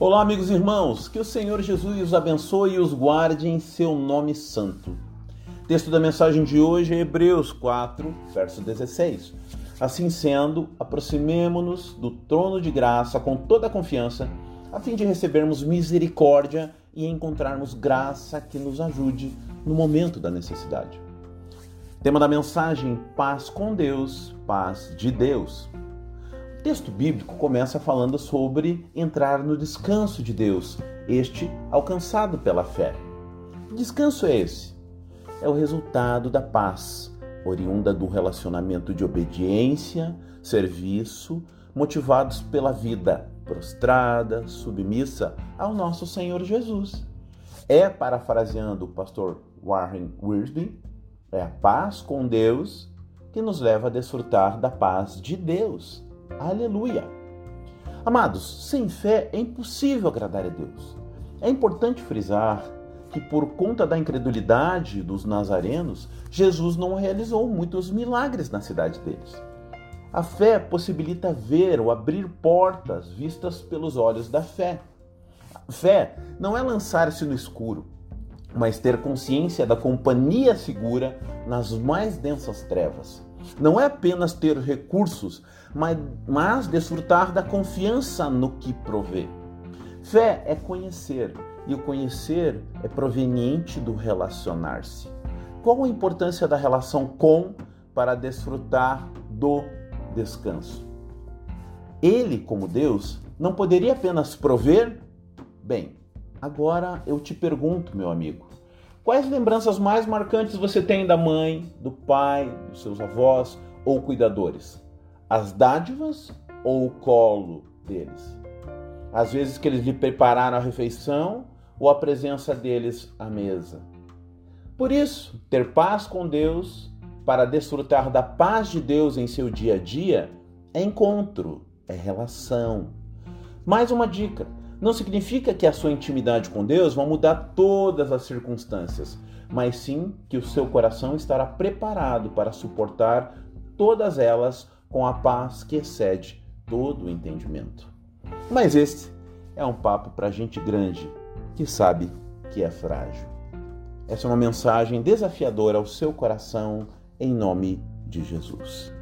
Olá, amigos e irmãos, que o Senhor Jesus os abençoe e os guarde em seu nome santo. Texto da mensagem de hoje é Hebreus 4, verso 16. Assim sendo, aproximemo-nos do trono de graça com toda a confiança, a fim de recebermos misericórdia e encontrarmos graça que nos ajude no momento da necessidade. Tema da mensagem: paz com Deus, paz de Deus. O texto bíblico começa falando sobre entrar no descanso de Deus, este alcançado pela fé. Descanso é esse? É o resultado da paz, oriunda do relacionamento de obediência, serviço, motivados pela vida prostrada, submissa ao nosso Senhor Jesus. É, parafraseando o pastor Warren Wiersbe, é a paz com Deus que nos leva a desfrutar da paz de Deus. Aleluia! Amados, sem fé é impossível agradar a Deus. É importante frisar que, por conta da incredulidade dos nazarenos, Jesus não realizou muitos milagres na cidade deles. A fé possibilita ver ou abrir portas vistas pelos olhos da fé. Fé não é lançar-se no escuro, mas ter consciência da companhia segura nas mais densas trevas. Não é apenas ter recursos, mas, mas desfrutar da confiança no que provê. Fé é conhecer, e o conhecer é proveniente do relacionar-se. Qual a importância da relação com para desfrutar do descanso? Ele, como Deus, não poderia apenas prover? Bem, agora eu te pergunto, meu amigo, quais lembranças mais marcantes você tem da mãe, do pai, dos seus avós ou cuidadores? As dádivas ou o colo deles? Às vezes que eles lhe prepararam a refeição ou a presença deles à mesa. Por isso, ter paz com Deus para desfrutar da paz de Deus em seu dia a dia é encontro, é relação. Mais uma dica: não significa que a sua intimidade com Deus vai mudar todas as circunstâncias, mas sim que o seu coração estará preparado para suportar todas elas com a paz que excede todo o entendimento. Mas este é um papo para gente grande que sabe que é frágil. Essa é uma mensagem desafiadora ao seu coração em nome de Jesus.